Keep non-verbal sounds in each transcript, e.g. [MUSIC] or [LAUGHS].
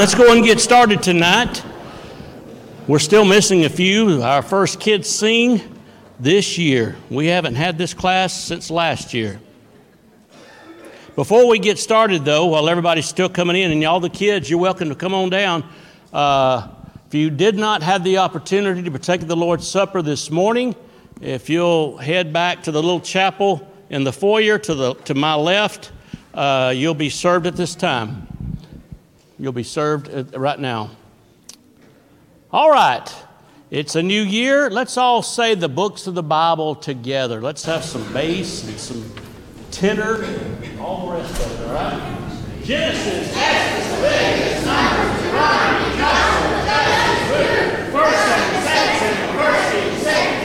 let's go and get started tonight. We're still missing a few. Our first kids sing this year. We haven't had this class since last year. Before we get started, though, while everybody's still coming in, and all the kids, you're welcome to come on down. Uh, if you did not have the opportunity to partake of the Lord's Supper this morning, if you'll head back to the little chapel in the foyer to, the, to my left, uh, you'll be served at this time. You'll be served uh, right now. All right. It's a new year. Let's all say the books of the Bible together. Let's have some bass and some tenor, all the rest of it, all right? Genesis, Exodus, Leviticus, Numbers, Deuteronomy, Joshua, Judges, Ruth, First Samuel, Second Samuel, First Samuel, Second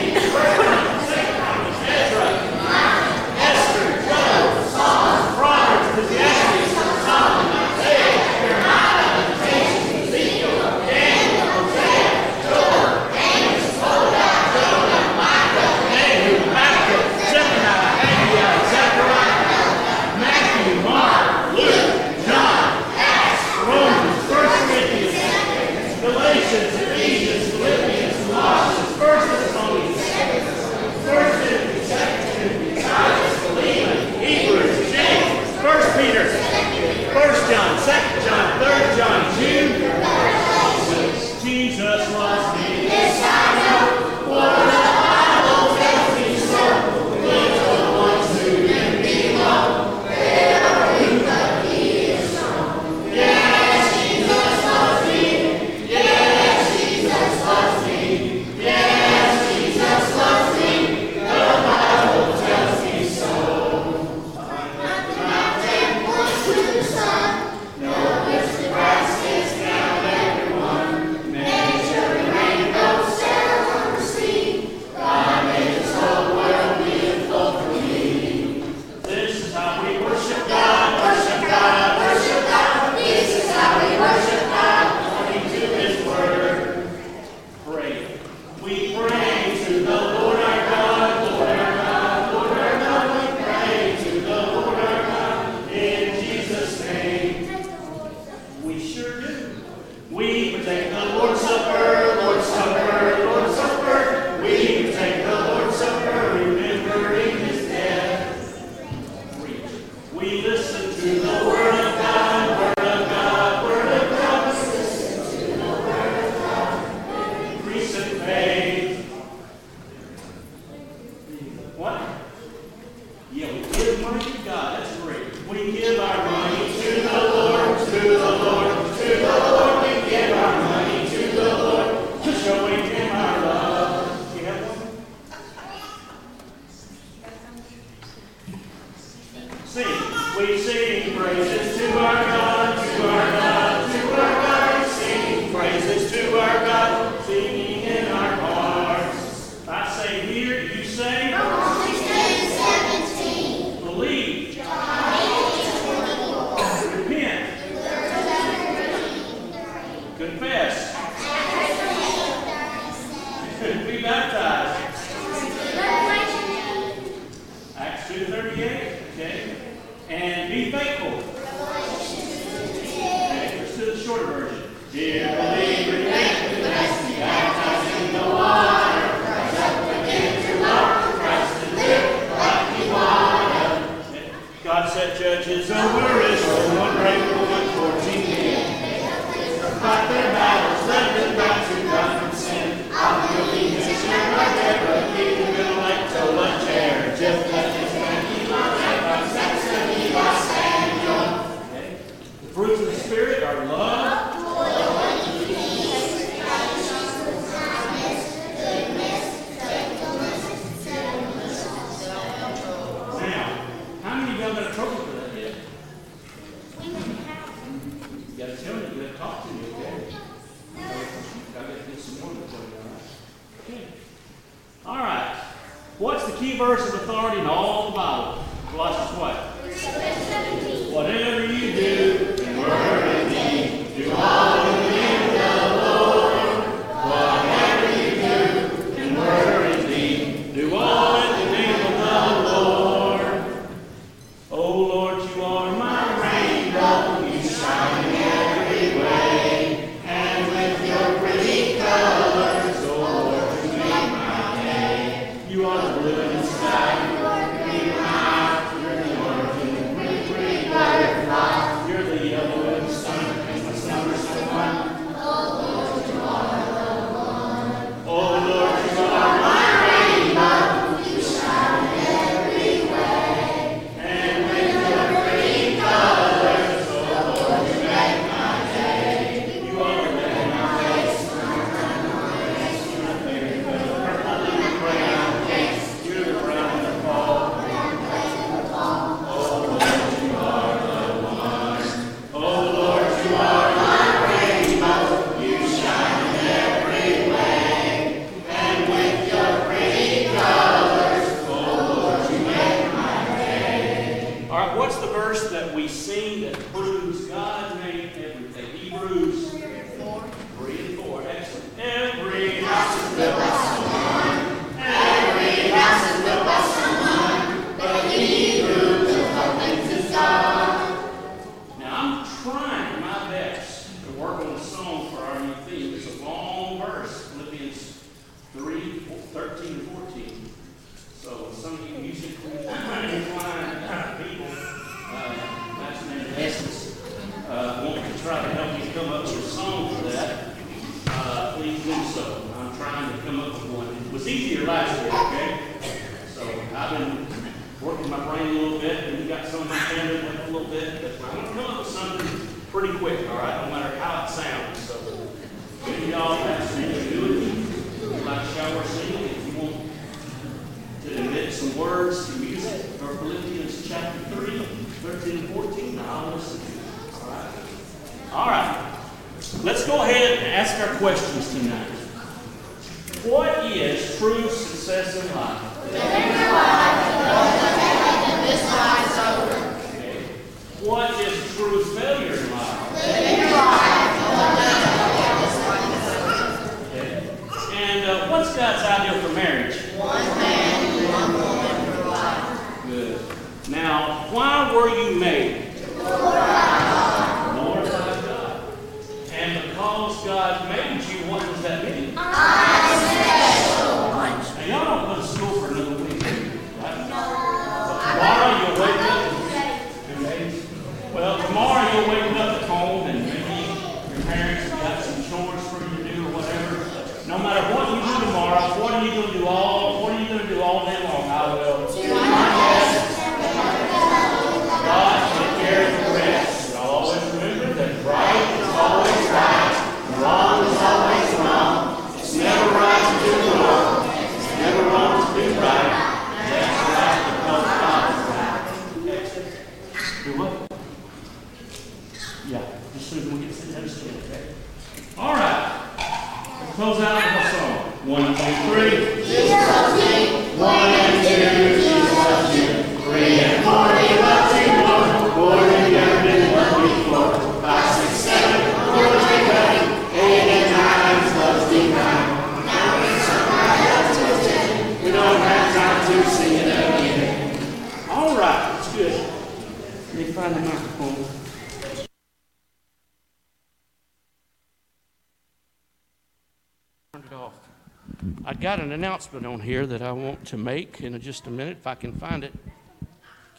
got an announcement on here that I want to make in just a minute, if I can find it.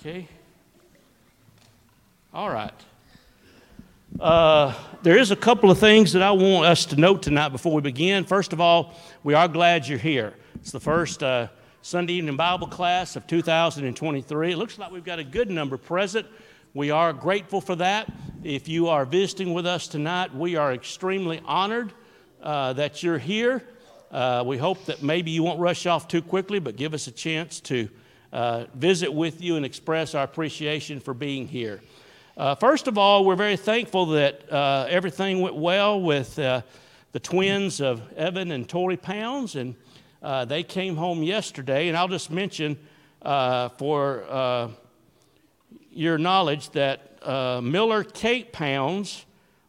Okay. All right. Uh, there is a couple of things that I want us to note tonight before we begin. First of all, we are glad you're here. It's the first uh, Sunday evening Bible class of 2023. It looks like we've got a good number present. We are grateful for that. If you are visiting with us tonight, we are extremely honored uh, that you're here. Uh, we hope that maybe you won't rush off too quickly, but give us a chance to uh, visit with you and express our appreciation for being here. Uh, first of all, we're very thankful that uh, everything went well with uh, the twins of Evan and Tori Pounds, and uh, they came home yesterday. And I'll just mention for your knowledge that Miller Kate Pounds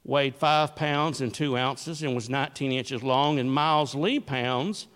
weighed five pounds and two ounces and was 19 inches long, and Miles Lee Pounds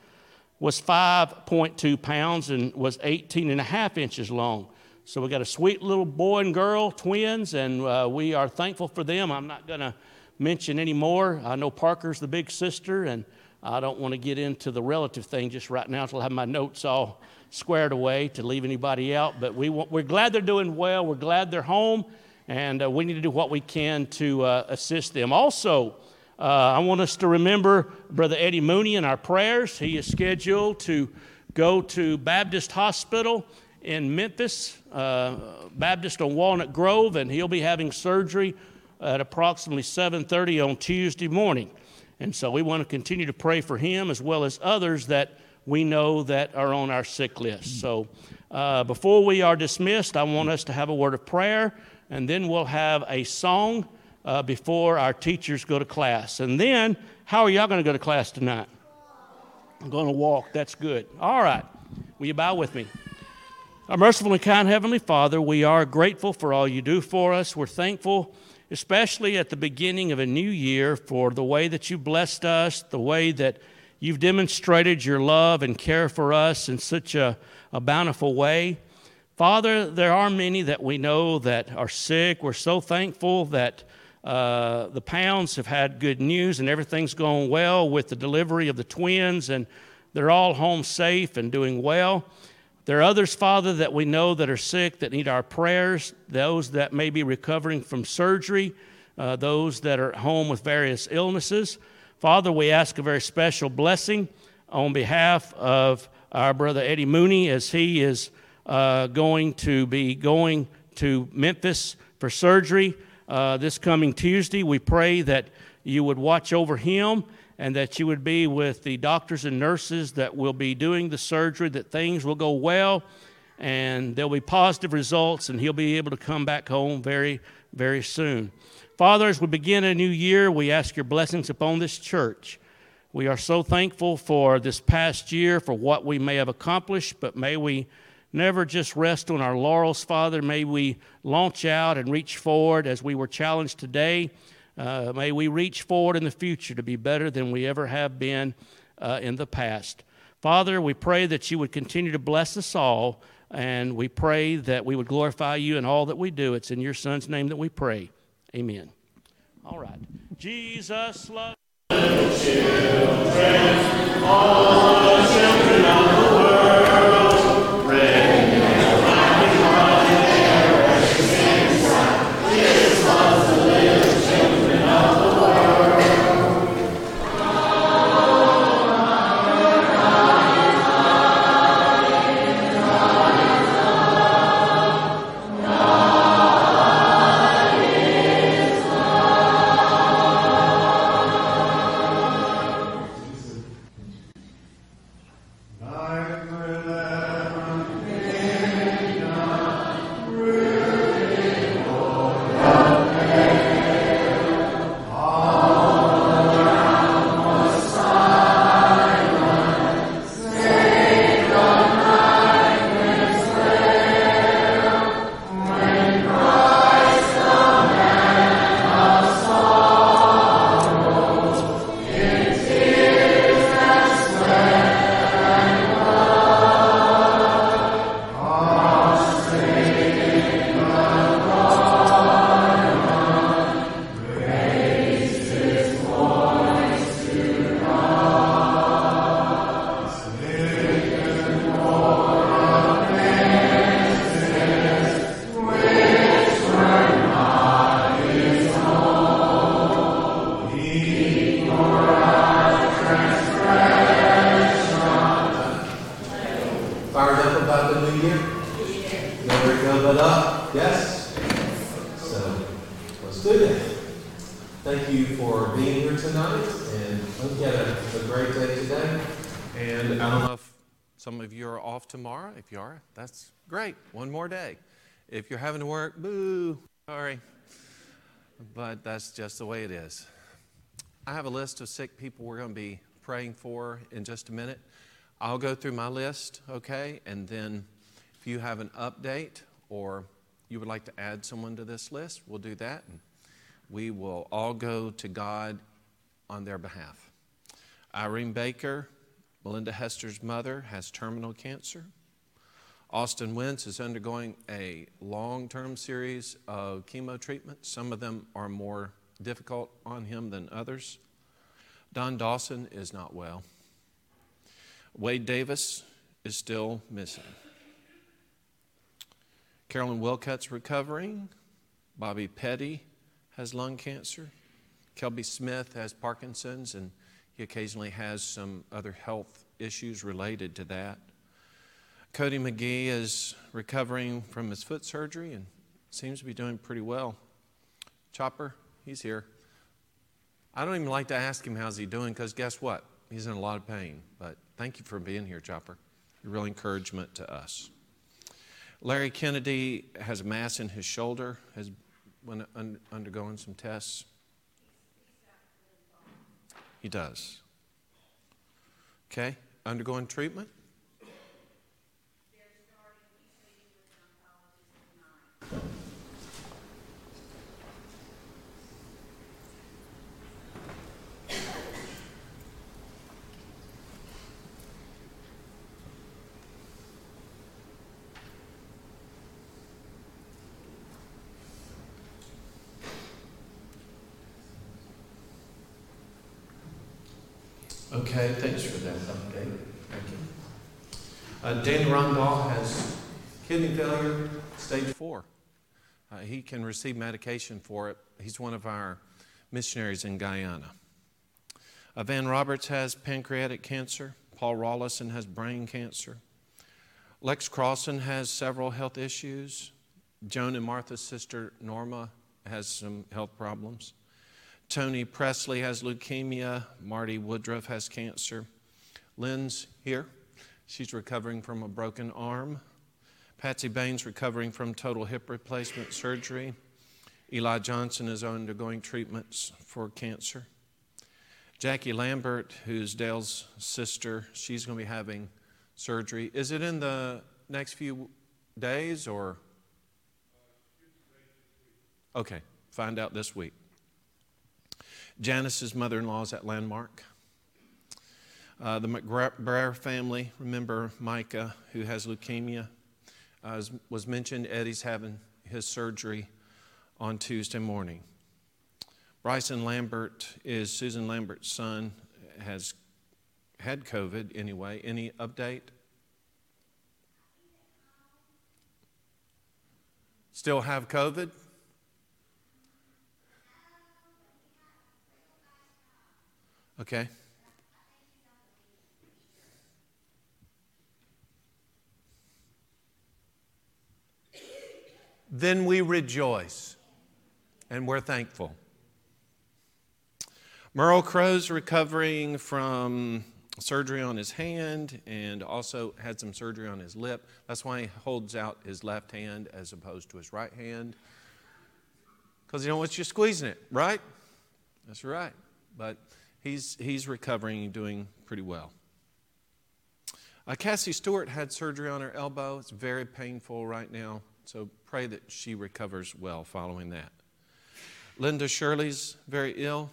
was 5.2 pounds and was 18 and a half inches long. So we got a sweet little boy and girl, twins, and uh, we are thankful for them. I'm not going to mention any more. I know Parker's the big sister, and I don't want to get into the relative thing just right now until I have my notes all squared away to leave anybody out. But we we're glad they're doing well. We're glad they're home, and uh, we need to do what we can to uh, assist them. Also, uh, I want us to remember Brother Eddie Mooney in our prayers. He is scheduled to go to Baptist Hospital in Memphis, uh, Baptist on Walnut Grove, and he'll be having surgery at approximately 7:30 on Tuesday morning. And so we want to continue to pray for him as well as others that we know that are on our sick list. So uh, before we are dismissed, I want us to have a word of prayer, and then we'll have a song uh, before our teachers go to class. And then, how are y'all going to go to class tonight? I'm going to walk. That's good. All right. Will you bow with me? Our merciful and kind Heavenly Father, we are grateful for all you do for us. We're thankful, especially at the beginning of a new year, for the way that you blessed us, the way that you've demonstrated your love and care for us in such a, a bountiful way. Father, there are many that we know that are sick. We're so thankful that uh, the Pounds have had good news and everything's going well with the delivery of the twins, and they're all home safe and doing well. There are others, Father, that we know that are sick that need our prayers, those that may be recovering from surgery. uh, those that are at home with various illnesses. Father, we ask a very special blessing on behalf of our brother Eddie Mooney as he is uh, going to be going to Memphis for surgery uh, this coming Tuesday. We pray that you would watch over him and that you would be with the doctors and nurses that will be doing the surgery, that things will go well and there'll be positive results, and he'll be able to come back home very, very soon. Father, as we begin a new year, we ask your blessings upon this church. We are so thankful for this past year, for what we may have accomplished, but may we never just rest on our laurels, Father. May we launch out and reach forward as we were challenged today. Uh, may we reach forward in the future to be better than we ever have been uh, in the past. Father, we pray that you would continue to bless us all, and we pray that we would glorify you in all that we do. It's in your Son's name that we pray. Amen. All right. Jesus loves children, all the children of the world. Ready. That's you're having to work, boo, sorry. But that's just the way it is. I have a list of sick people we're going to be praying for in just a minute. I'll go through my list, okay? And then if you have an update or you would like to add someone to this list, we'll do that. And we will all go to God on their behalf. Irene Baker, Melinda Hester's mother, has terminal cancer. Austin Wentz is undergoing a long term series of chemo treatments. Some of them are more difficult on him than others. Don Dawson is not well. Wade Davis is still missing. Carolyn Wilcutt's recovering. Bobby Petty has lung cancer. Kelby Smith has Parkinson's, and he occasionally has some other health issues related to that. Cody McGee is recovering from his foot surgery and seems to be doing pretty well. Chopper, he's here. I don't even like to ask him how's he doing because guess what? He's in a lot of pain. But thank you for being here, Chopper. You're real encouragement to us. Larry Kennedy has a mass in his shoulder, has been undergoing some tests. He does. Okay, undergoing treatment? Uh, Dan Rundall has kidney failure, stage four. Uh, he can receive medication for it. He's one of our missionaries in Guyana. Uh, Van Roberts has pancreatic cancer. Paul Rawlison has brain cancer. Lex Crossan has several health issues. Joan and Martha's sister Norma has some health problems. Tony Presley has leukemia. Marty Woodruff has cancer. Lynn's here. She's recovering from a broken arm. Patsy Baines recovering from total hip replacement surgery. Eli Johnson is undergoing treatments for cancer. Jackie Lambert, who's Dale's sister, she's going to be having surgery. Is it in the next few days or? Okay, find out this week. Janice's mother in law is at Landmark. Uh, the McBrayer family, remember Micah, who has leukemia, uh, was mentioned. Eddie's having his surgery on Tuesday morning. Bryson Lambert is Susan Lambert's son, has had COVID anyway. Any update? Still have COVID? Okay. Then we rejoice and we're thankful. Merle Crow's recovering from surgery on his hand and also had some surgery on his lip. That's why he holds out his left hand as opposed to his right hand. Because he don't want you squeezing it, right? That's right. But he's, he's recovering and doing pretty well. Uh, Cassie Stewart had surgery on her elbow. It's very painful right now, so pray that she recovers well following that. Linda Shirley's very ill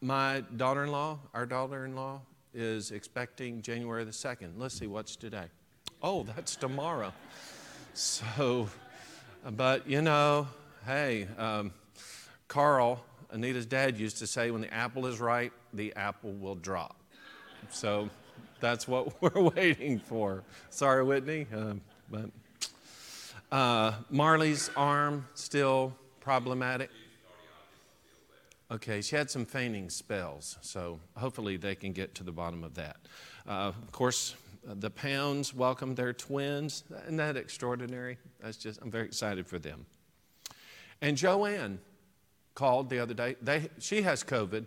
my daughter in law, our daughter in law, is expecting January the 2nd. Let's see, what's today? Oh, that's tomorrow. So, but you know, hey, um, Carl, Anita's dad used to say, when the apple is ripe, the apple will drop. So that's what [LAUGHS] we're waiting for. Sorry, Whitney, uh, but uh, Marley's arm still problematic. Okay, she had some fainting spells, so hopefully they can get to the bottom of that. Uh, of course, the Pounds welcomed their twins. Isn't that extraordinary? That's just, I'm very excited for them. And Joanne called the other day. They, she has COVID.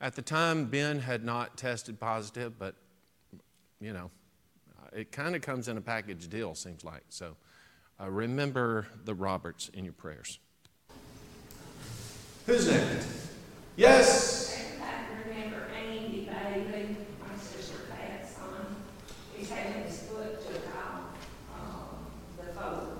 At the time, Ben had not tested positive, but, you know, it kind of comes in a package deal, seems like. So uh, remember the Roberts in your prayers. Who's next? Yes. I remember Andy Bailey, my sister Pat's son. He's having his foot took off, um, the fold.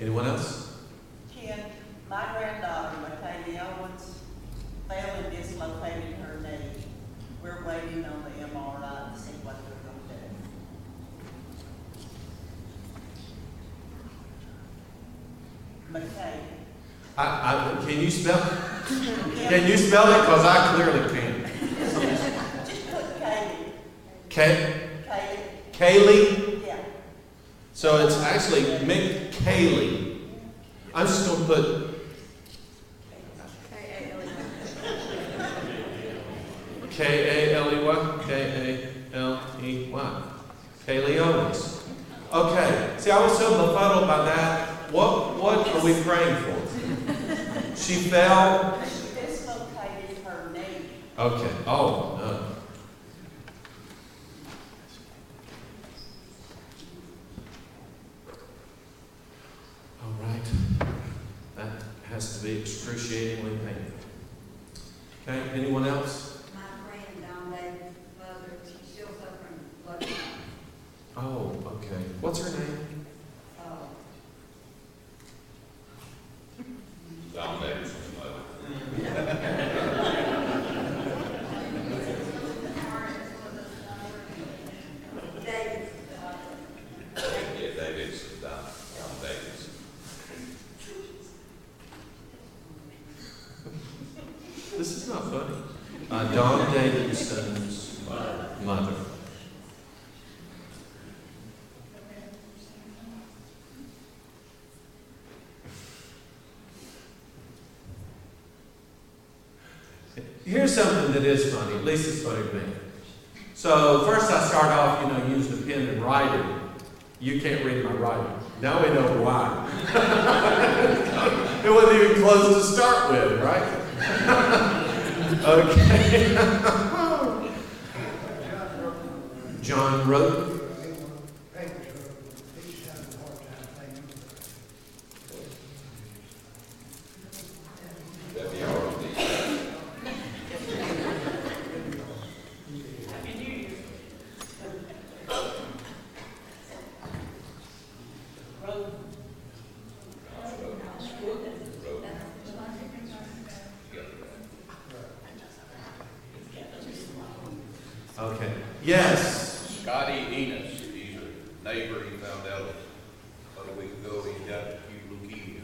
Anyone else? Ken, my granddaughter, Matavia Owens, fell and dislocated her knee. We're waiting on the MRI to see what they're gonna do. McKay. I, I, can you spell Can you spell it? Because I clearly can't. Just put Kaylee. K- Kaylee, Kaylee. yeah. So it's actually Mick Kaylee. I'm just going to put K A L E Y. K A L E Y. Kaylee Owens. Okay. See, I was so befuddled by that. What, what are we praying for? She fell. She dislocated her knee. Okay. Oh, no. All right. That has to be excruciatingly painful. Okay, anyone else? My friend Don Davis' mother, she's still suffering blood. Oh, okay. What's her name? Uh, Don Davis's mother. Davis, uh, Yeah, Davis, Don, Don Davis. This is not funny. Uh, Don Davidson's mother. Here's something that is funny, at least it's funny to me. So first I start off, you know, using a pen and writing. You can't read my writing. Now we know why. [LAUGHS] it wasn't even close to start with, right? [LAUGHS] okay. [LAUGHS] John wrote. That'd be all right. Okay. Yes. Scotty Enos, he's a neighbor, he found out about a week ago, he's got acute leukemia.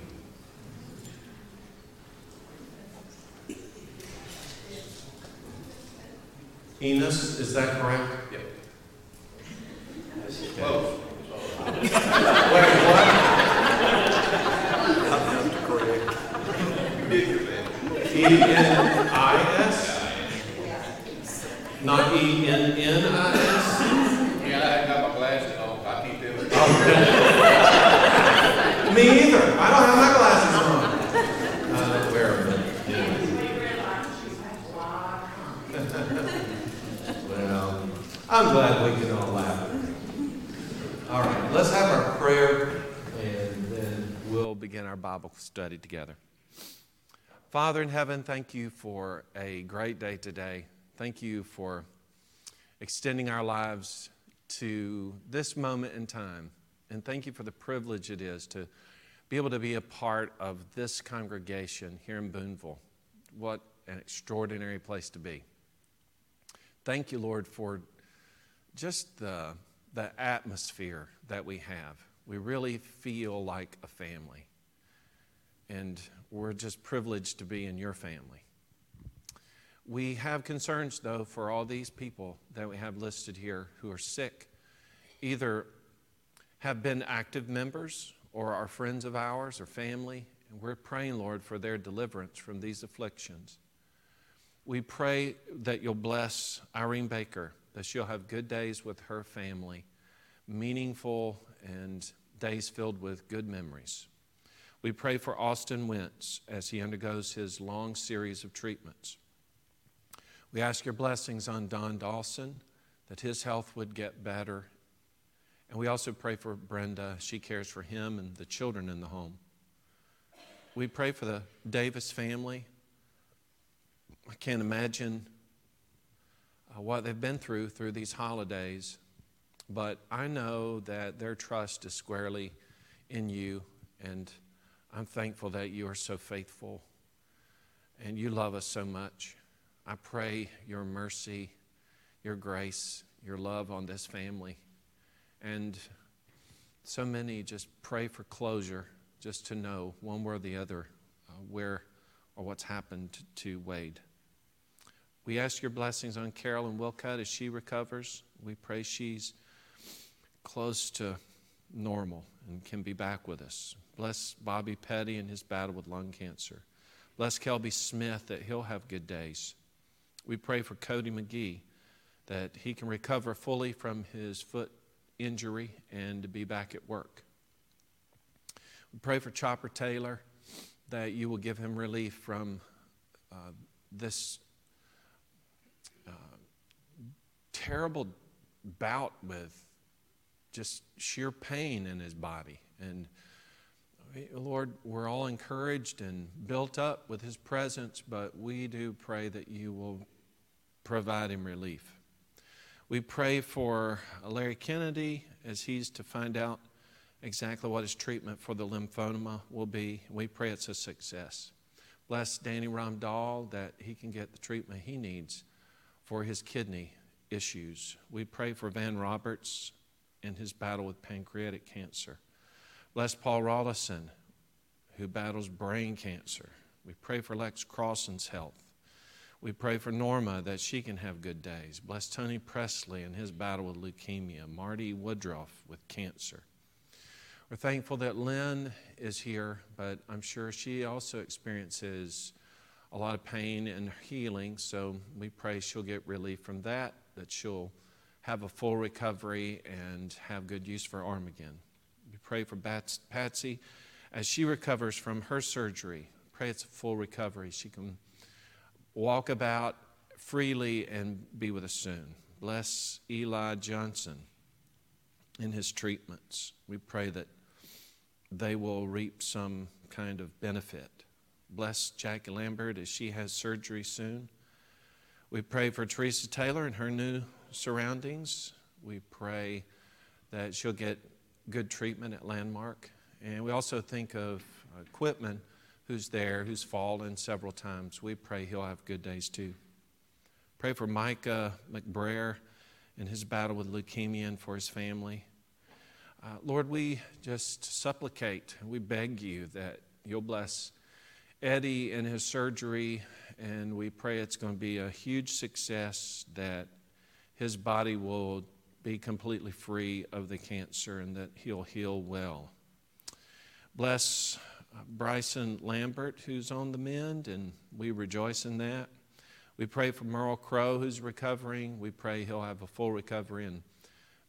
Enos, is that correct? Yep. Close. Wait, what? You did your best. E N I S? Not E N N I S? Yeah, I haven't got my glasses on, I keep them. Me either. I don't have my glasses on. I don't wear them. Well, I'm glad we can all laugh. All right, let's have our prayer and then we'll begin our Bible study together. Father in heaven, thank you for a great day today. Thank you for extending our lives to this moment in time. And thank you for the privilege it is to be able to be a part of this congregation here in Boonville. What an extraordinary place to be. Thank you, Lord, for just the, the atmosphere that we have. We really feel like a family. And we're just privileged to be in your family. We have concerns, though, for all these people that we have listed here who are sick, either have been active members or are friends of ours or family. And we're praying, Lord, for their deliverance from these afflictions. We pray that you'll bless Irene Baker, that she'll have good days with her family, meaningful and days filled with good memories. We pray for Austin Wentz as he undergoes his long series of treatments. We ask your blessings on Don Dawson, that his health would get better. And we also pray for Brenda. She cares for him and the children in the home. We pray for the Davis family. I can't imagine uh, what they've been through through these holidays, but I know that their trust is squarely in you, and I'm thankful that you are so faithful and you love us so much. I pray your mercy, your grace, your love on this family. And so many just pray for closure, just to know one way or the other uh, where or what's happened to Wade. We ask your blessings on Carolyn Wilcott as she recovers. We pray she's close to normal and can be back with us. Bless Bobby Petty in his battle with lung cancer. Bless Kelby Smith that he'll have good days. We pray for Cody McGee that he can recover fully from his foot injury and to be back at work. We pray for Chopper Taylor that you will give him relief from uh, this uh, terrible bout with just sheer pain in his body. And eh, Lord, we're all encouraged and built up with his presence, but we do pray that you will provide him relief. We pray for Larry Kennedy as he's to find out exactly what his treatment for the lymphoma will be. We pray it's a success. Bless Danny Ramdahl that he can get the treatment he needs for his kidney issues. We pray for Van Roberts in his battle with pancreatic cancer. Bless Paul Rollison, who battles brain cancer. We pray for Lex Crossan's health. We pray for Norma that she can have good days. Bless Tony Presley in his battle with leukemia, Marty Woodruff with cancer. We're thankful that Lynn is here, but I'm sure she also experiences a lot of pain and healing, so we pray she'll get relief from that, that she'll have a full recovery and have good use for her arm again. We pray for Patsy as she recovers from her surgery. Pray it's a full recovery. She can walk about freely and be with us soon. Bless Eli Johnson in his treatments. We pray that they will reap some kind of benefit. Bless Jackie Lambert as she has surgery soon. We pray for Teresa Taylor and her new surroundings. We pray that she'll get good treatment at Landmark. And we also think of Quitman, who's there, who's fallen several times. We pray he'll have good days too. Pray for Micah McBrayer in his battle with leukemia and for his family. Uh, Lord, we just supplicate, we beg you that you'll bless Eddie in his surgery, and we pray it's going to be a huge success, that his body will be completely free of the cancer and that he'll heal well. Bless uh, Bryson Lambert, who's on the mend, and we rejoice in that. We pray for Merle Crow, who's recovering. We pray he'll have a full recovery and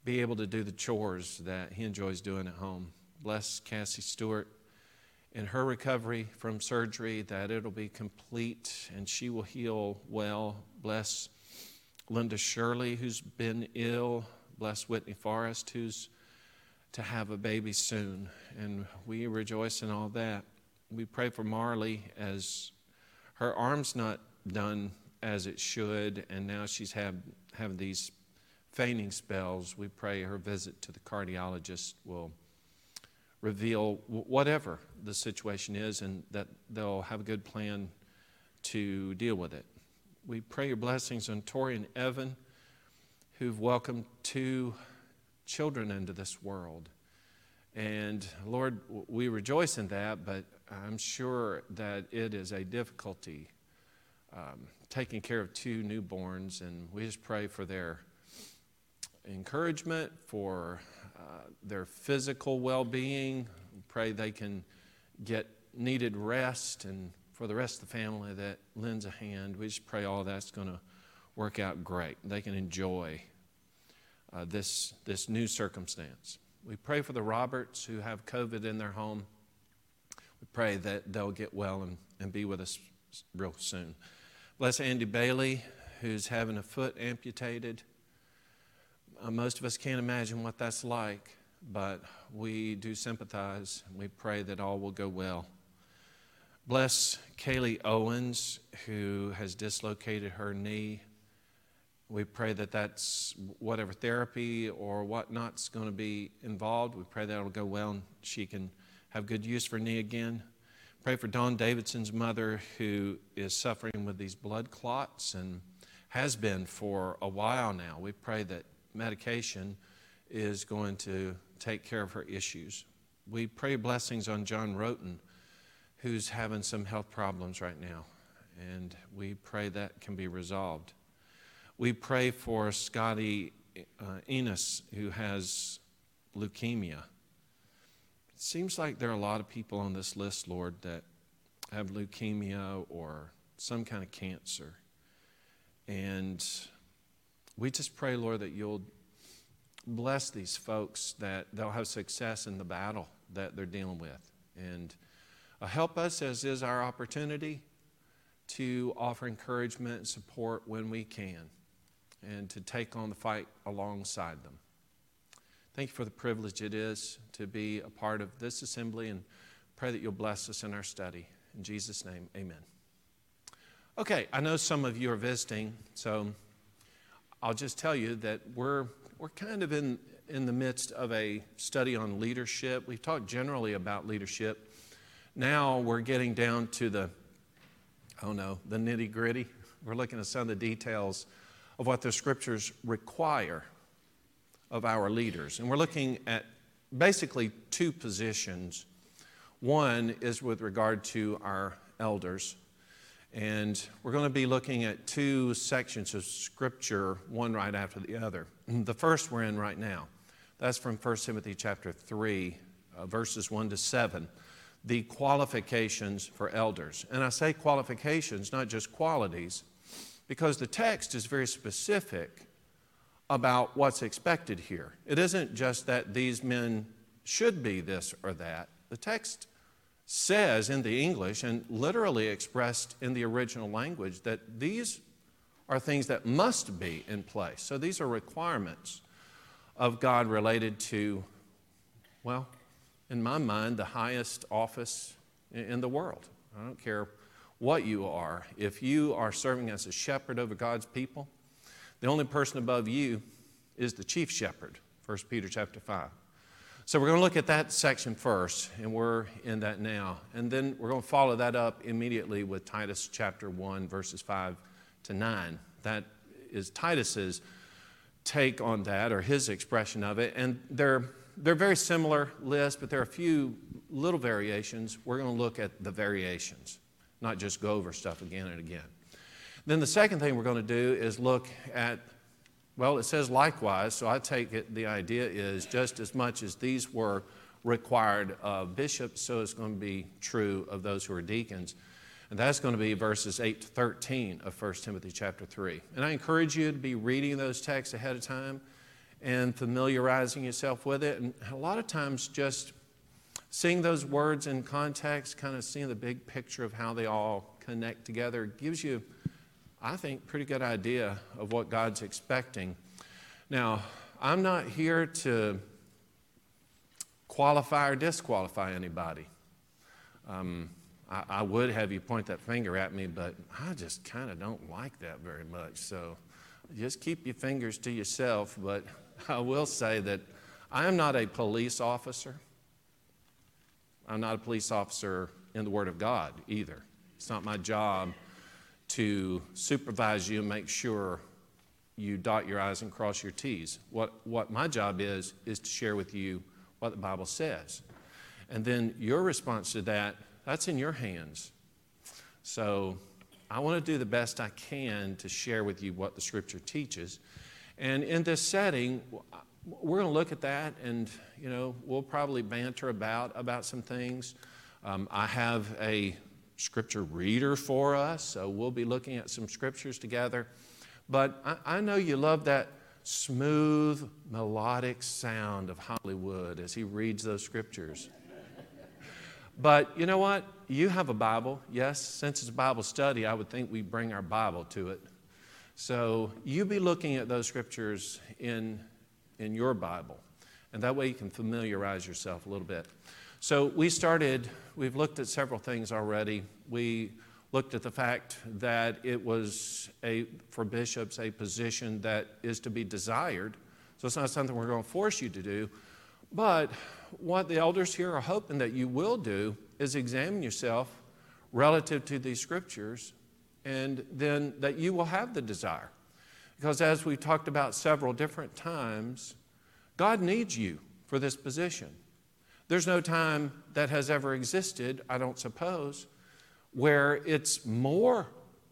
be able to do the chores that he enjoys doing at home. Bless Cassie Stewart in her recovery from surgery, that it'll be complete and she will heal well. Bless Linda Shirley, who's been ill. Bless Whitney Forrest, who's to have a baby soon. And we rejoice in all that. We pray for Marley as her arm's not done as it should, and now she's have, having these fainting spells. We pray her visit to the cardiologist will reveal whatever the situation is and that they'll have a good plan to deal with it. We pray your blessings on Tori and Evan, who've welcomed two children into this world. And Lord, we rejoice in that, but I'm sure that it is a difficulty um, taking care of two newborns, and we just pray for their encouragement, for uh, their physical well being. Pray they can get needed rest, and for the rest of the family that lends a hand. We just pray all that's going to work out great. They can enjoy uh, this, this new circumstance. We pray for the Roberts who have COVID in their home. We pray that they'll get well and, and be with us real soon. Bless Andy Bailey, who's having a foot amputated. Uh, most of us can't imagine what that's like, but we do sympathize. We pray that all will go well. Bless Kaylee Owens, who has dislocated her knee. We pray that that's whatever therapy or whatnot's going to be involved. We pray that it'll go well and she can have good use for knee again. Pray for Don Davidson's mother, who is suffering with these blood clots and has been for a while now. We pray that medication is going to take care of her issues. We pray blessings on John Roten, who's having some health problems right now, and we pray that can be resolved. We pray for Scotty uh, Enos, who has leukemia. It seems like there are a lot of people on this list, Lord, that have leukemia or some kind of cancer. And we just pray, Lord, that you'll bless these folks, that they'll have success in the battle that they're dealing with. And Uh, help us, as is our opportunity, to offer encouragement and support when we can and to take on the fight alongside them. Thank you for the privilege it is to be a part of this assembly and pray that you'll bless us in our study. In Jesus' name, amen. Okay, I know some of you are visiting, so I'll just tell you that we're, we're kind of in, in the midst of a study on leadership. We've talked generally about leadership. Now we're getting down to the, oh no, the nitty gritty. We're looking at some of the details of what the scriptures require of our leaders. And we're looking at basically two positions. One is with regard to our elders, And we're going to be looking at two sections of Scripture, one right after the other. The first we're in right now. That's from 1 Timothy chapter 3, uh, verses 1 to 7, the qualifications for elders. And I say qualifications, not just qualities, because the text is very specific about what's expected here. It isn't just that these men should be this or that. The text says in the English and literally expressed in the original language that these are things that must be in place. So these are requirements of God related to, well, in my mind, the highest office in the world. I don't care what you are. If you are serving as a shepherd over God's people, the only person above you is the chief shepherd, 1 Peter chapter 5. So we're going to look at that section first, and we're in that now. And then we're going to follow that up immediately with Titus chapter 1, verses 5 to 9. That is Titus's take on that, or his expression of it. And they're, they're very similar lists, but there are a few little variations. We're going to look at the variations, not just go over stuff again and again. Then the second thing we're going to do is look at well, it says likewise, so I take it the idea is just as much as these were required of bishops, so it's going to be true of those who are deacons. And that's going to be verses 8 to 13 of 1 Timothy chapter 3. And I encourage you to be reading those texts ahead of time and familiarizing yourself with it. And a lot of times, just seeing those words in context, kind of seeing the big picture of how they all connect together, gives you I think, pretty good idea of what God's expecting. Now, I'm not here to qualify or disqualify anybody. Um, I, I, would have you point that finger at me, but I just kind of don't like that very much. So just keep your fingers to yourself. But [LAUGHS] I will say that I am not a police officer. I'm not a police officer in the Word of God either. It's not my job to supervise you and make sure you dot your I's and cross your T's. What, what my job is, is to share with you what the Bible says. And then your response to that, that's in your hands. So I want to do the best I can to share with you what the Scripture teaches. And in this setting, we're going to look at that and, you know, we'll probably banter about, about some things. Um, I have a scripture reader for us, so we'll be looking at some scriptures together. But I, I know you love that smooth, melodic sound of Hollywood as he reads those scriptures. But you know what? You have a Bible. Yes, since it's a Bible study, I would think we bring our Bible to it. So you be looking at those scriptures in, in your Bible. And that way you can familiarize yourself a little bit. So we started, we've looked at several things already. We looked at the fact that it was a, for bishops a position that is to be desired. So it's not something we're going to force you to do. But what the elders here are hoping that you will do is examine yourself relative to these scriptures and then that you will have the desire. Because as we've talked about several different times, God needs you for this position. There's no time that has ever existed, I don't suppose, where it's more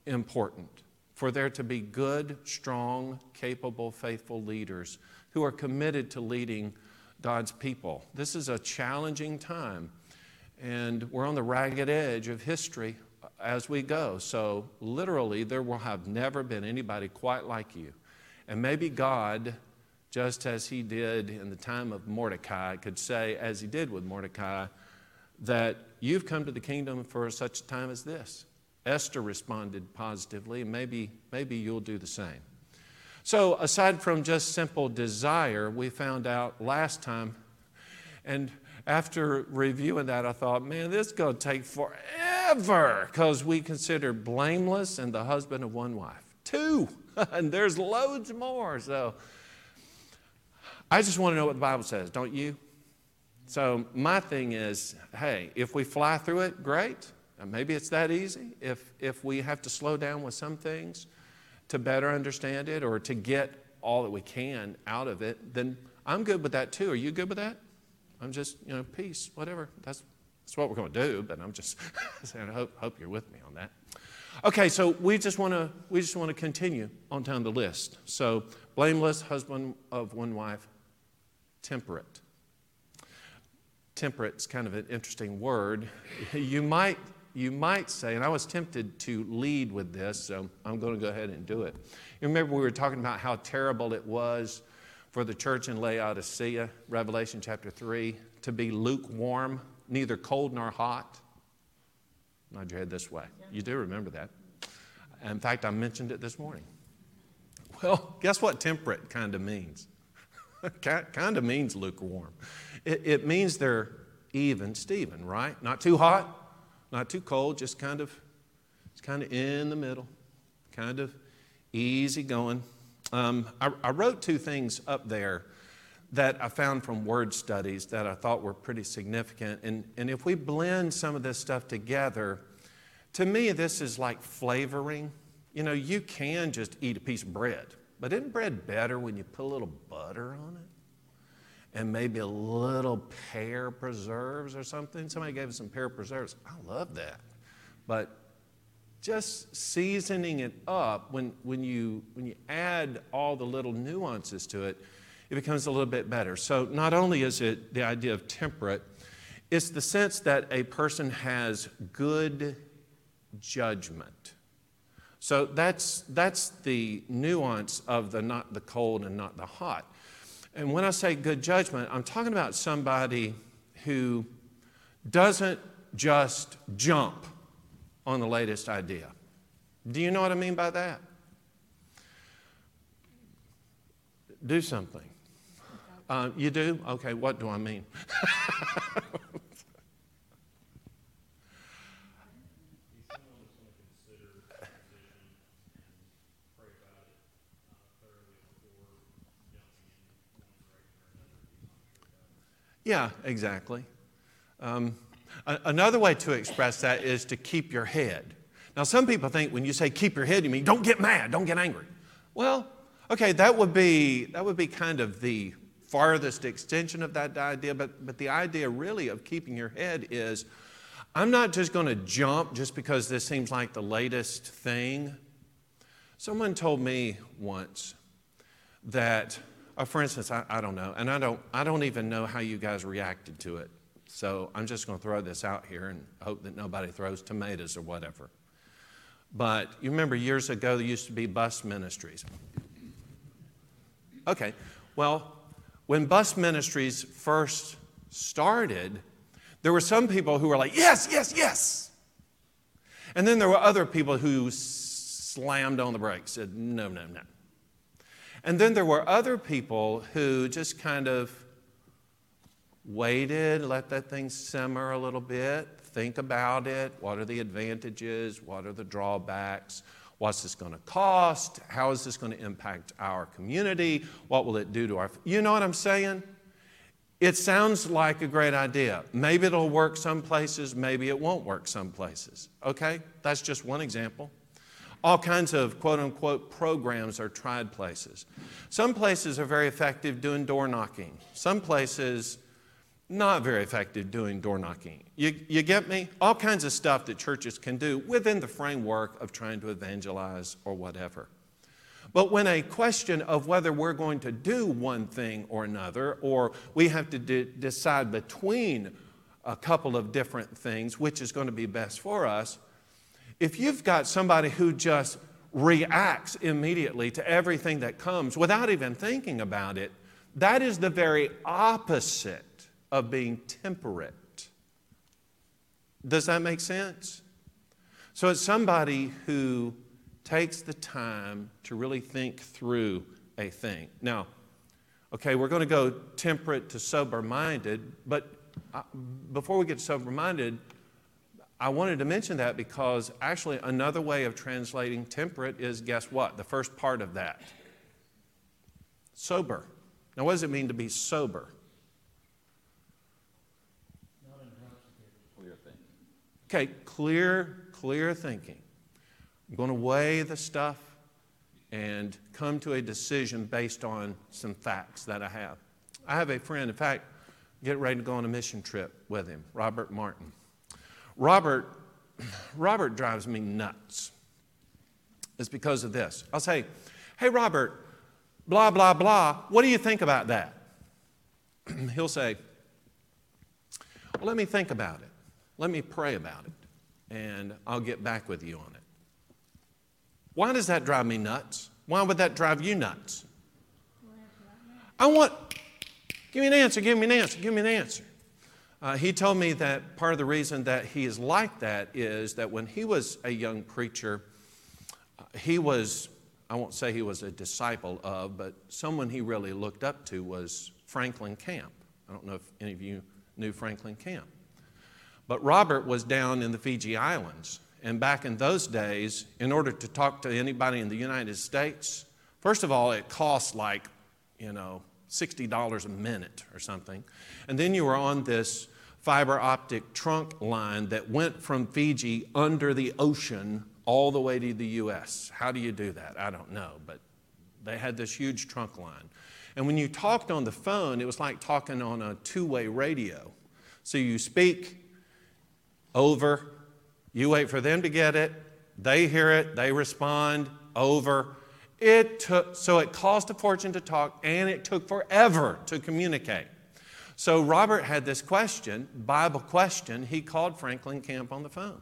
important for there to be good, strong, capable, faithful leaders who are committed to leading God's people. This is a challenging time, and we're on the ragged edge of history as we go. So, literally, there will have never been anybody quite like you. And maybe God just as he did in the time of Mordecai, could say, as he did with Mordecai, that you've come to the kingdom for such a time as this. Esther responded positively, and maybe, maybe you'll do the same. So, aside from just simple desire, we found out last time, and after reviewing that, I thought, man, this is going to take forever because we consider blameless and the husband of one wife. Two, [LAUGHS] and there's loads more. So, I just want to know what the Bible says, don't you? So my thing is, hey, if we fly through it, great. Maybe it's that easy. If, if we have to slow down with some things to better understand it or to get all that we can out of it, then I'm good with that too. Are you good with that? I'm just, you know, peace, whatever. That's, that's what we're going to do, but I'm just [LAUGHS] saying, I hope, hope you're with me on that. Okay, so we just want to we just want to continue on down the list. So blameless, husband of one wife, temperate. Temperate's kind of an interesting word. [LAUGHS] You might you might say, and I was tempted to lead with this, so I'm going to go ahead and do it. You remember we were talking about how terrible it was for the church in Laodicea, Revelation chapter 3, to be lukewarm, neither cold nor hot. Nod your head this way. You do remember that. In fact, I mentioned it this morning. Well, guess what temperate kind of means? [LAUGHS] kind of means lukewarm. It, it means they're even Steven, right? Not too hot, not too cold, just kind of, it's kind of in the middle, kind of easy going. Um, I, I wrote two things up there that I found from word studies that I thought were pretty significant. And, and if we blend some of this stuff together, to me, this is like flavoring. You know, you can just eat a piece of bread, but isn't bread better when you put a little butter on it? and maybe a little pear preserves or something. Somebody gave us some pear preserves. I love that. But just seasoning it up, when, when, you, when you add all the little nuances to it, it becomes a little bit better. So, not only is it the idea of temperate, it's the sense that a person has good judgment. So, that's, that's the nuance of the not the cold and not the hot. And when I say good judgment, I'm talking about somebody who doesn't just jump on the latest idea. Do you know what I mean by that? Do something. Uh, you do? Okay, what do I mean? [LAUGHS] Yeah, exactly. Um, another way to express that is to keep your head. Now, some people think when you say keep your head, you mean don't get mad, don't get angry. Well, okay, that would be, that would be kind of the farthest extension of that idea, but, but the idea really of keeping your head is I'm not just going to jump just because this seems like the latest thing. Someone told me once that uh, for instance, I, I don't know, and I don't, I don't even know how you guys reacted to it. So I'm just going to throw this out here and hope that nobody throws tomatoes or whatever. But you remember years ago there used to be bus ministries. Okay, well, when bus ministries first started, there were some people who were like, yes, yes, yes. And then there were other people who slammed on the brakes, said, no, no, no. And then there were other people who just kind of waited, let that thing simmer a little bit, think about it. What are the advantages? What are the drawbacks? What's this going to cost? How is this going to impact our community? What will it do to our. You know what I'm saying? It sounds like a great idea. Maybe it'll work some places, maybe it won't work some places. Okay? That's just one example. All kinds of quote unquote programs are tried places. Some places are very effective doing door knocking. Some places, not very effective doing door knocking. You, you get me? All kinds of stuff that churches can do within the framework of trying to evangelize or whatever. But when a question of whether we're going to do one thing or another, or we have to de- decide between a couple of different things, which is going to be best for us, if you've got somebody who just reacts immediately to everything that comes without even thinking about it, that is the very opposite of being temperate. Does that make sense? So it's somebody who takes the time to really think through a thing. Now, okay, we're going to go temperate to sober minded, but uh, before we get sober minded, I wanted to mention that because actually another way of translating temperate is guess what? The first part of that sober. Now, what does it mean to be sober? Clear thinking. Okay, clear, clear thinking. I'm going to weigh the stuff and come to a decision based on some facts that I have. I have a friend, in fact, get ready to go on a mission trip with him, Robert Martin. Robert, [CLEARS THROAT] Robert drives me nuts. It's because of this. I'll say, Hey, Robert, blah, blah, blah, what do you think about that? [CLEARS THROAT] He'll say, Well, let me think about it. Let me pray about it, and I'll get back with you on it. Why does that drive me nuts? Why would that drive you nuts? I want, give me an answer, give me an answer, give me an answer. Uh, he told me that part of the reason that he is like that is that when he was a young preacher, uh, he was, I won't say he was a disciple of, but someone he really looked up to was Franklin Camp. I don't know if any of you knew Franklin Camp. But Robert was down in the Fiji Islands. And back in those days, in order to talk to anybody in the United States, first of all, it cost like, you know, $60 a minute or something. And then you were on this fiber optic trunk line that went from Fiji under the ocean all the way to the US. How do you do that? I don't know, but they had this huge trunk line. And when you talked on the phone, it was like talking on a two way radio. So you speak over, you wait for them to get it, they hear it, they respond, over. It took, so it cost a fortune to talk and it took forever to communicate. So Robert had this question, Bible question. He called Franklin Camp on the phone.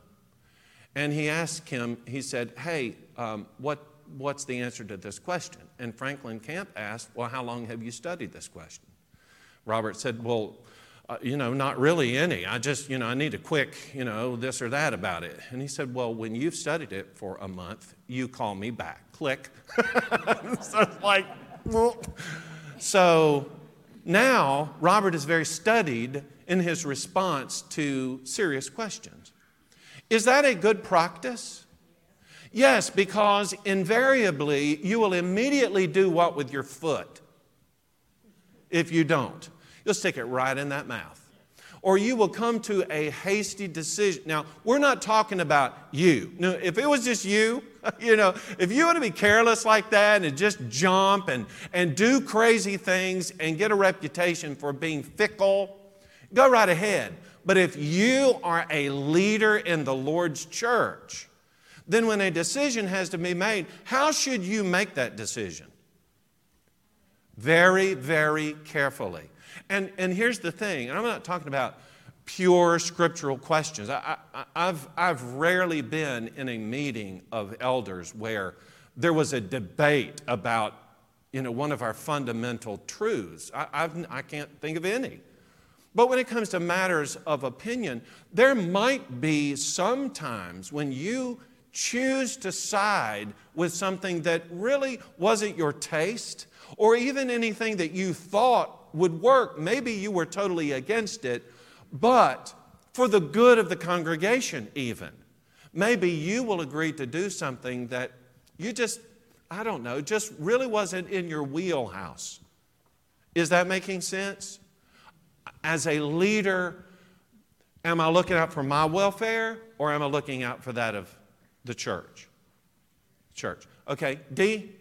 And he asked him, he said, Hey, um, what, what's the answer to this question? And Franklin Camp asked, Well, how long have you studied this question? Robert said, Well, uh, you know, not really any. I just, you know, I need a quick, you know, this or that about it. And he said, Well, when you've studied it for a month, you call me back. Click. [LAUGHS] so it's like, so now, Robert is very studied in his response to serious questions. Is that a good practice? Yes, because invariably you will immediately do what with your foot if you don't? You'll stick it right in that mouth. Or you will come to a hasty decision. Now, we're not talking about you. No, if it was just you, [LAUGHS] you know, if you want to be careless like that and just jump and, and do crazy things and get a reputation for being fickle, go right ahead. But if you are a leader in the Lord's church, then when a decision has to be made, how should you make that decision? Very, very carefully. And, and here's the thing, and I'm not talking about pure scriptural questions. I, have I've rarely been in a meeting of elders where there was a debate about you know, one of our fundamental truths. I, I've, I can't think of any. But when it comes to matters of opinion, there might be some times when you choose to side with something that really wasn't your taste or even anything that you thought would work. Maybe you were totally against it, but for the good of the congregation, even. Maybe you will agree to do something that you just, I don't know, just really wasn't in your wheelhouse. Is that making sense? As a leader, am I looking out for my welfare or am I looking out for that of the church? Church. Okay, D?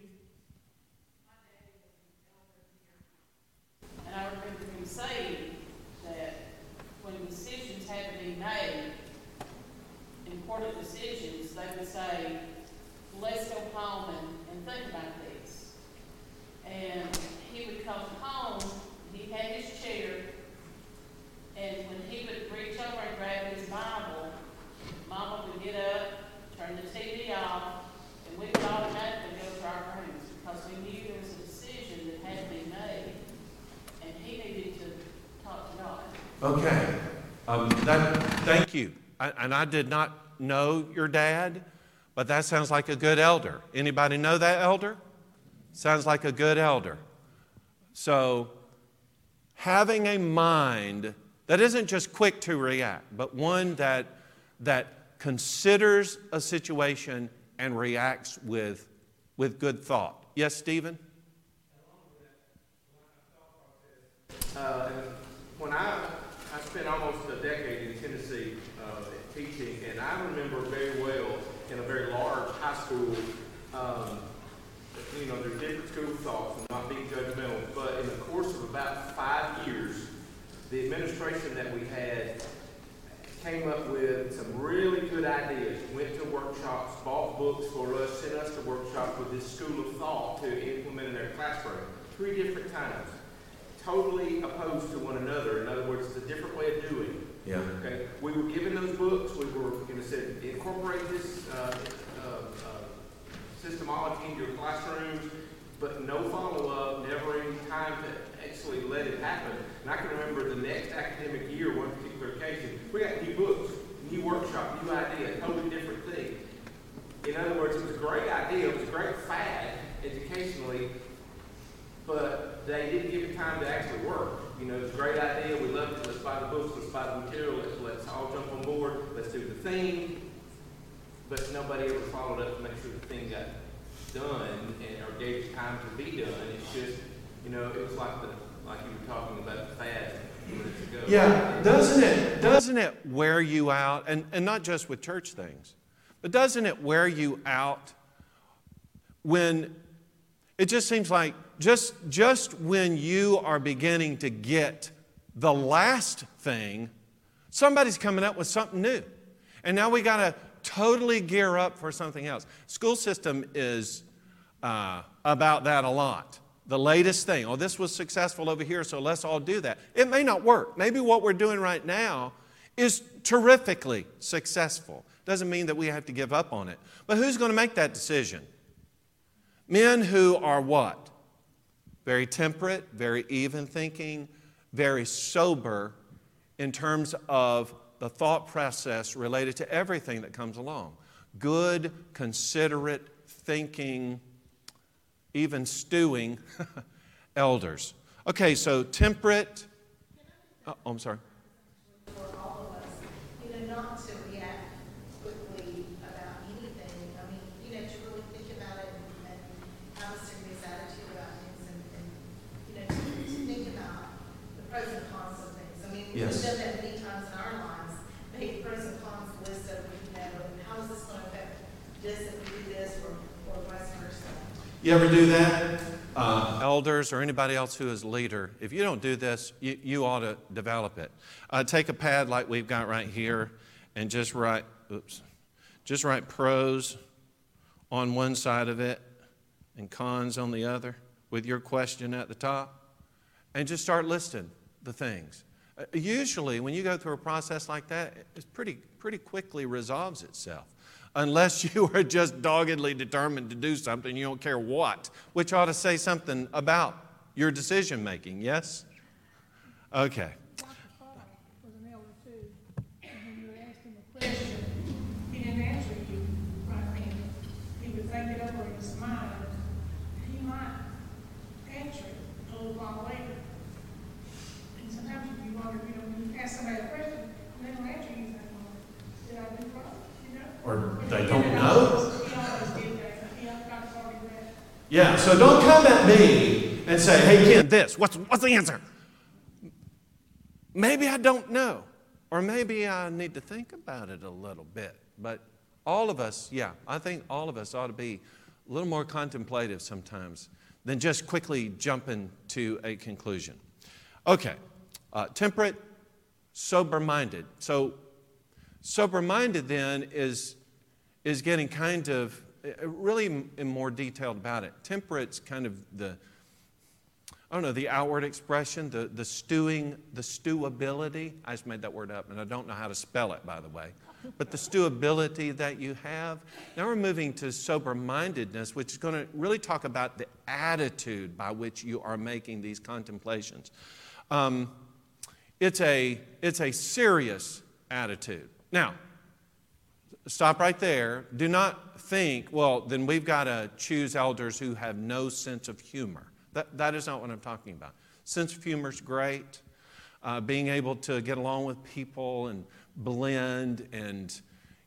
Okay. Um, that, thank you. I, and I did not know your dad, but that sounds like a good elder. Anybody know that elder? Sounds like a good elder. So, having a mind that isn't just quick to react, but one that, that considers a situation and reacts with, with good thought. Yes, Stephen? Uh, when I spent almost a decade in Tennessee uh, teaching, and I remember very well in a very large high school, um, you know, there's different school thoughts, and not being judgmental, but in the course of about five years, the administration that we had came up with some really good ideas, went to workshops, bought books for us, sent us to workshops with this school of thought to implement in their classroom. Three different times. Totally opposed to one another. In other words, it's a different way of doing. it. Yeah. Okay, we were given those books, we were, you know, said, incorporate this, uh, uh, uh, systemology into your classrooms, but no follow-up, never any time to actually let it happen. And I can remember the next academic year, one particular occasion, we got new books, new workshop, new idea, totally different thing. In other words, it was a great idea, it was a great fad educationally, but they didn't give it time to actually work. You know, it's a great idea, we love it, let's buy the books, let's buy the material, let's, let's all jump on board, let's do the thing. But nobody ever followed up to make sure the thing got done and, or gave it time to be done. It's just, you know, it was like the, like you were talking about the ago. Yeah, doesn't it, doesn't it wear you out? And, and not just with church things, but doesn't it wear you out when it just seems like just, just when you are beginning to get the last thing, somebody's coming up with something new. And now we got to totally gear up for something else. School system is uh, about that a lot. The latest thing. Oh, this was successful over here, so let's all do that. It may not work. Maybe what we're doing right now is terrifically successful. Doesn't mean that we have to give up on it. But who's going to make that decision? Men who are what? Very temperate, very even thinking, very sober in terms of the thought process related to everything that comes along. Good, considerate, thinking, even stewing [LAUGHS] elders. Okay, so temperate. Oh, I'm sorry. for all of us, you know, not to react quickly about anything. I mean, you know, to really think about it and, and have a serious attitude about things and, and, you know, to, to think about the pros and cons of things. I mean, we've Yes. done that many times in our lives, make pros and cons list of, you know, how is this gonna affect this if we do this or, or vice versa. You ever do that? Uh, elders or anybody else who is leader, if you don't do this, you, you ought to develop it. Uh, take a pad like we've got right here and just write, oops, just write pros on one side of it and cons on the other with your question at the top and just start listing the things. Uh, Usually, when you go through a process like that, it pretty, pretty quickly resolves itself. Unless [LAUGHS] you are just doggedly determined to do something, you don't care what, which ought to say something about your decision making, yes? Okay. Dr. Carr was an elder too, and when you asked him a question, he didn't answer you right then. He would think it over in his mind, and he might answer it a little while later. And sometimes you wonder, you know, when you ask somebody a question, and they don't answer you, you think, well, did I do right, you know? Or But they he don't did it know. always- He always did that, he, Dr. Carr did that. Yeah, so don't come at me and say, hey, Ken, this, what's, what's the answer? Maybe I don't know, or maybe I need to think about it a little bit. But all of us, yeah, I think all of us ought to be a little more contemplative sometimes than just quickly jumping to a conclusion. Okay, uh, temperate, sober minded. So, sober minded then is, is getting kind of really in more detail about it. Temperate's kind of the, I don't know, the outward expression, the, the stewing, the stewability. I just made that word up, and I don't know how to spell it, by the way. But the stewability that you have. Now we're moving to sober mindedness, which is going to really talk about the attitude by which you are making these contemplations. Um, it's, a, it's a serious attitude. Now, stop right there. Do not think, well, then we've got to choose elders who have no sense of humor. That, that is not what I'm talking about. Sense of humor is great. Uh, being able to get along with people and blend and,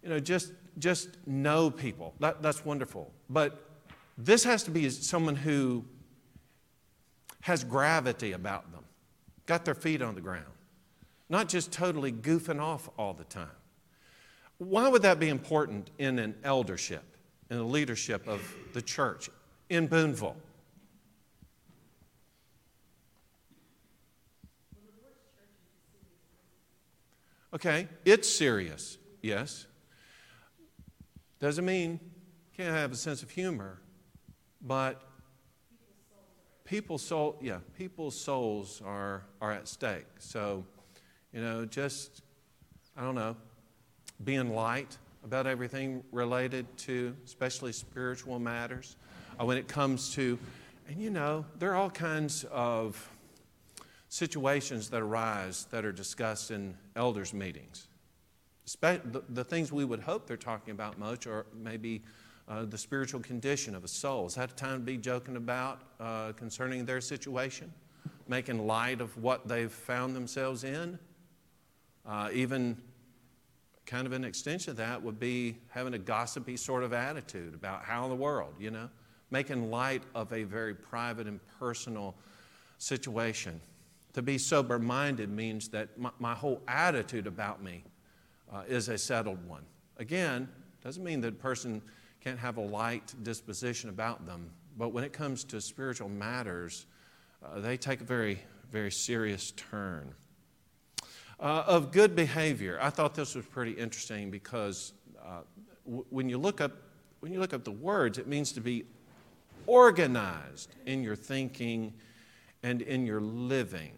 you know, just, just know people. That, that's wonderful. But this has to be someone who has gravity about them, got their feet on the ground, not just totally goofing off all the time. Why would that be important in an eldership, in the leadership of the church in Boonville? Okay, it's serious, yes. Doesn't mean can't have a sense of humor, but people's soul, yeah, people's souls are, are at stake. So, you know, just, I don't know, being light about everything related to, especially spiritual matters. Uh, when it comes to, and you know, there are all kinds of situations that arise that are discussed in elders' meetings. The, the things we would hope they're talking about much are maybe uh, the spiritual condition of a soul. Is that a time to be joking about uh, concerning their situation? Making light of what they've found themselves in? Uh, even kind of an extension of that would be having a gossipy sort of attitude about how in the world, you know? Making light of a very private and personal situation. To be sober minded means that my, my, whole attitude about me uh, is a settled one. Again, doesn't mean that a person can't have a light disposition about them, but when it comes to spiritual matters, uh, they take a very, very serious turn. Uh, of good behavior, I thought this was pretty interesting because uh, w- when, you look up, when you look up the words, it means to be organized in your thinking and in your living.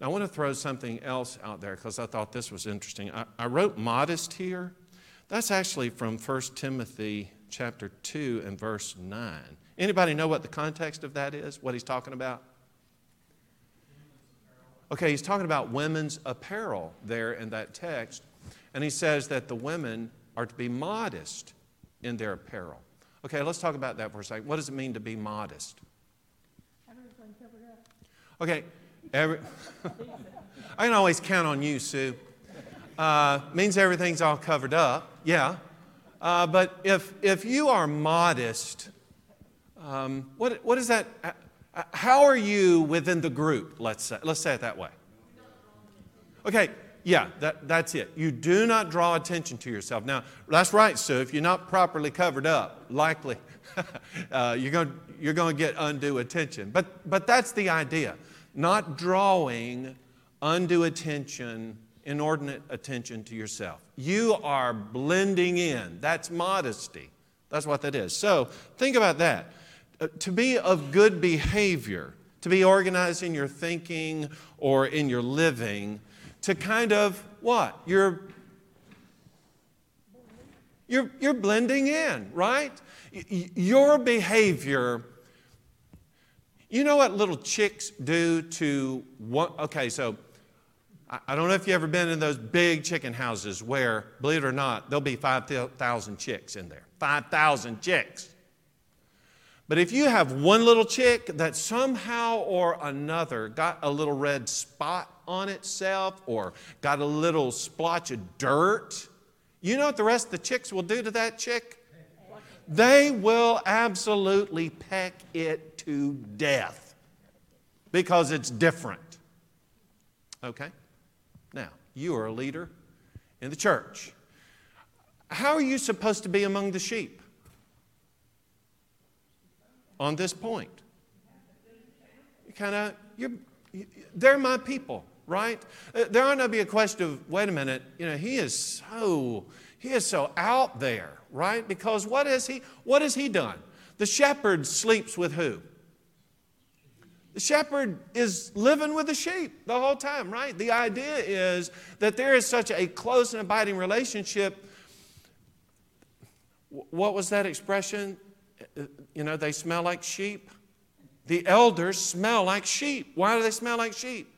Now, I want to throw something else out there because I thought this was interesting. I, I, wrote modest here. That's actually from 1 Timothy chapter 2 and verse 9. Anybody know what the context of that is? What he's talking about? Okay, he's talking about women's apparel there in that text. And he says that the women are to be modest in their apparel. Okay, let's talk about that for a second. What does it mean to be modest? Okay, every, [LAUGHS] I can always count on you, Sue. Uh, means everything's all covered up, yeah. Uh, but if, if you are modest, um, what, what is that? How are you within the group? Let's say, let's say it that way. Okay, yeah, that, that's it. You do not draw attention to yourself. Now, that's right, Sue. If you're not properly covered up, likely [LAUGHS] uh, you're going you're going to get undue attention. But, but that's the idea. Not drawing undue attention, inordinate attention to yourself. You are blending in. That's modesty. That's what that is. So think about that. To be of good behavior, to be organized in your thinking or in your living, to kind of what? You're you're, you're blending in, right? Your behavior, you know what little chicks do to one? Okay, so I don't know if you've ever been in those big chicken houses where, believe it or not, there'll be 5,000 chicks in there. 5,000 chicks. But if you have one little chick that somehow or another got a little red spot on itself or got a little splotch of dirt, you know what the rest of the chicks will do to that chick? They will absolutely peck it to death because it's different. Okay? Now, you are a leader in the church. How are you supposed to be among the sheep? On this point. You kind of, you, they're my people right? Uh, there ought not be a question of, wait a minute, you know, he is so, he is so out there, right? Because what has he, what has he done? The shepherd sleeps with who? The shepherd is living with the sheep the whole time, right? The idea is that there is such a close and abiding relationship. What was that expression? You know, they smell like sheep. The elders smell like sheep. Why do they smell like sheep?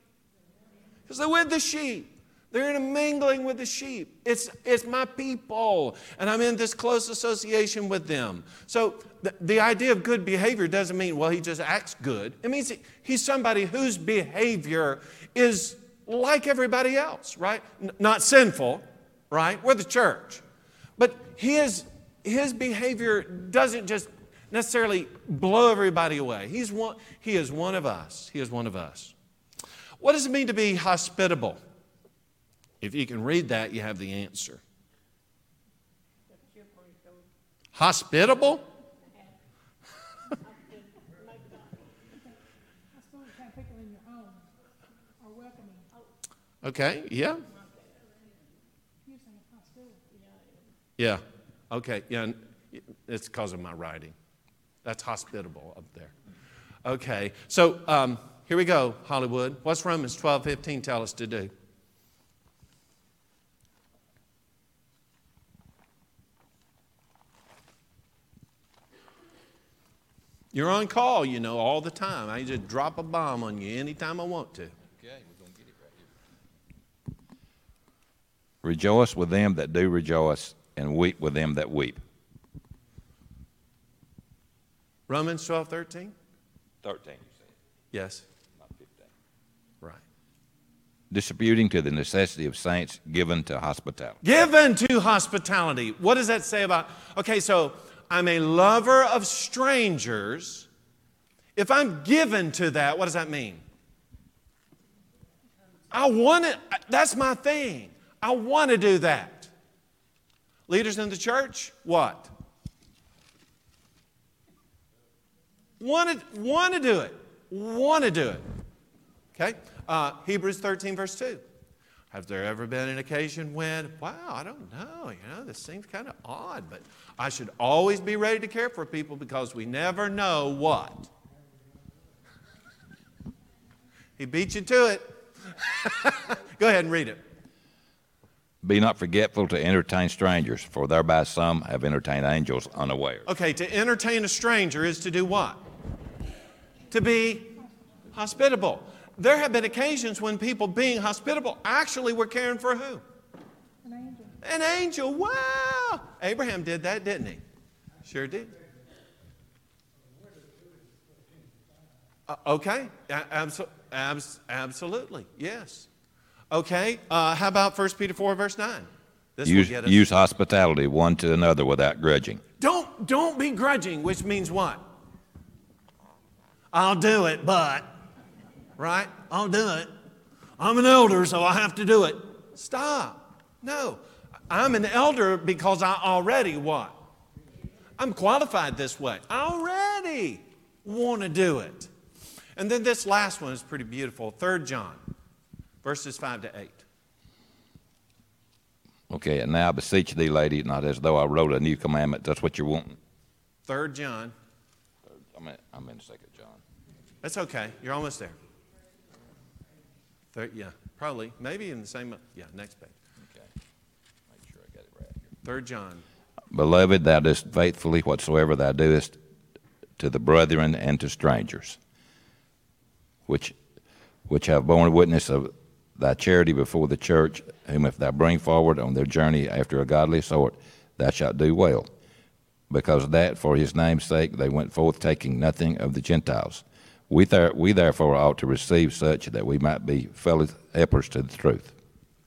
Because they're with the sheep. They're intermingling with the sheep. It's, it's my people, and I'm in this close association with them. So the, the idea of good behavior doesn't mean, well, he just acts good. It means he's somebody whose behavior is like everybody else, right? N- not sinful, right? We're the church. But his, his behavior doesn't just necessarily blow everybody away. He's one, he is one of us. He is one of us. What does it mean to be hospitable? If you can read that, you have the answer. Hospitable? [LAUGHS] Okay, yeah. Yeah. Okay. Yeah. It's because of my writing. That's hospitable up there. Okay. So um, here we go, Hollywood. What's Romans 12, 15 tell us to do? You're on call, you know, all the time. I just drop a bomb on you anytime I want to. Okay, we're gonna get it right here. Rejoice with them that do rejoice, and weep with them that weep. Romans 12, 13? 13. Yes. Not 15. Right. Disputing to the necessity of saints, given to hospitality. Given to hospitality. What does that say about? Okay, so I'm a lover of strangers. If I'm given to that, what does that mean? I want it, that's my thing. I want to do that. Leaders in the church, what? Want to, want to do it. Want to do it. Okay? Uh, Hebrews 13, verse 2. Have there ever been an occasion when, wow, I don't know, you know, this seems kind of odd, but I should always be ready to care for people because we never know what? he beat you to it. [LAUGHS] Go ahead and read it. Be not forgetful to entertain strangers, for thereby some have entertained angels unaware. Okay, to entertain a stranger is to do what? To be hospitable. There have been occasions when people being hospitable actually were caring for who? An angel. An angel. Wow. Abraham did that, didn't he? Sure did. Uh, okay. Abso- abs- absolutely. Yes. Okay. Uh, how about 1 Peter 4, verse 9? This will Use, get us. use hospitality one to another without grudging. Don't, don't be grudging, which means what? I'll do it, but. Right? I'll do it. I'm an elder, so I have to do it. Stop. No. I'm an elder because I already what? I'm qualified this way. I already want to do it. And then this last one is pretty beautiful. 3 John, verses 5 to 8. Okay, and now I beseech thee, lady, not as though I wrote a new commandment. That's what you're wanting. 3 John. I'm in, I'm in Second John. That's okay. You're almost there. Third, yeah, probably. Maybe in the same. Yeah, next page. Okay, make sure I got it right here. Third John. Beloved, thou doest faithfully whatsoever thou doest to the brethren and to strangers, which, which have borne witness of thy charity before the church, whom if thou bring forward on their journey after a godly sort, thou shalt do well. Because that for his name's sake they went forth taking nothing of the Gentiles. We, there, we therefore ought to receive such that we might be fellow helpers to the truth.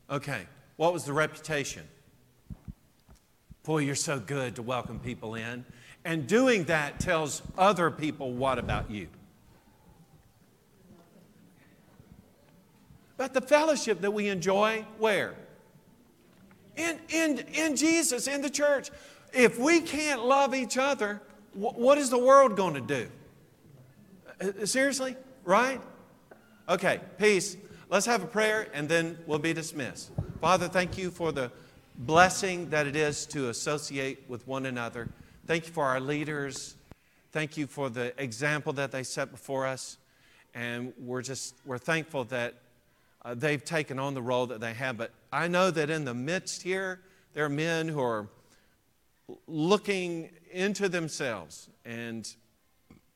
Okay. What was the reputation? Boy, you're so good to welcome people in. And doing that tells other people what about you? About the fellowship that we enjoy where? In, in, in Jesus, in the church. If we can't love each other, wh- what is the world going to do? Uh, Seriously? Right? Okay, peace. Let's have a prayer and then we'll be dismissed. Father, thank you for the blessing that it is to associate with one another. Thank you for our leaders. Thank you for the example that they set before us. And we're just, we're thankful that uh, they've taken on the role that they have. But I know that in the midst here, there are men who are looking into themselves and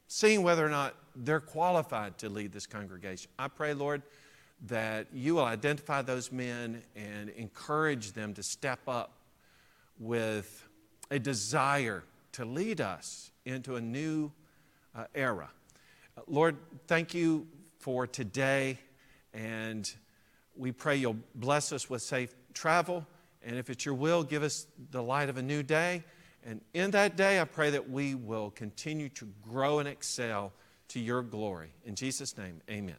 seeing whether or not they're qualified to lead this congregation. I pray, Lord, that you will identify those men and encourage them to step up with a desire to lead us into a new uh, era. Lord, thank you for today, and we pray you'll bless us with safe travel. And if it's your will, give us the light of a new day. And in that day, I pray that we will continue to grow and excel to your glory. In Jesus' name, amen.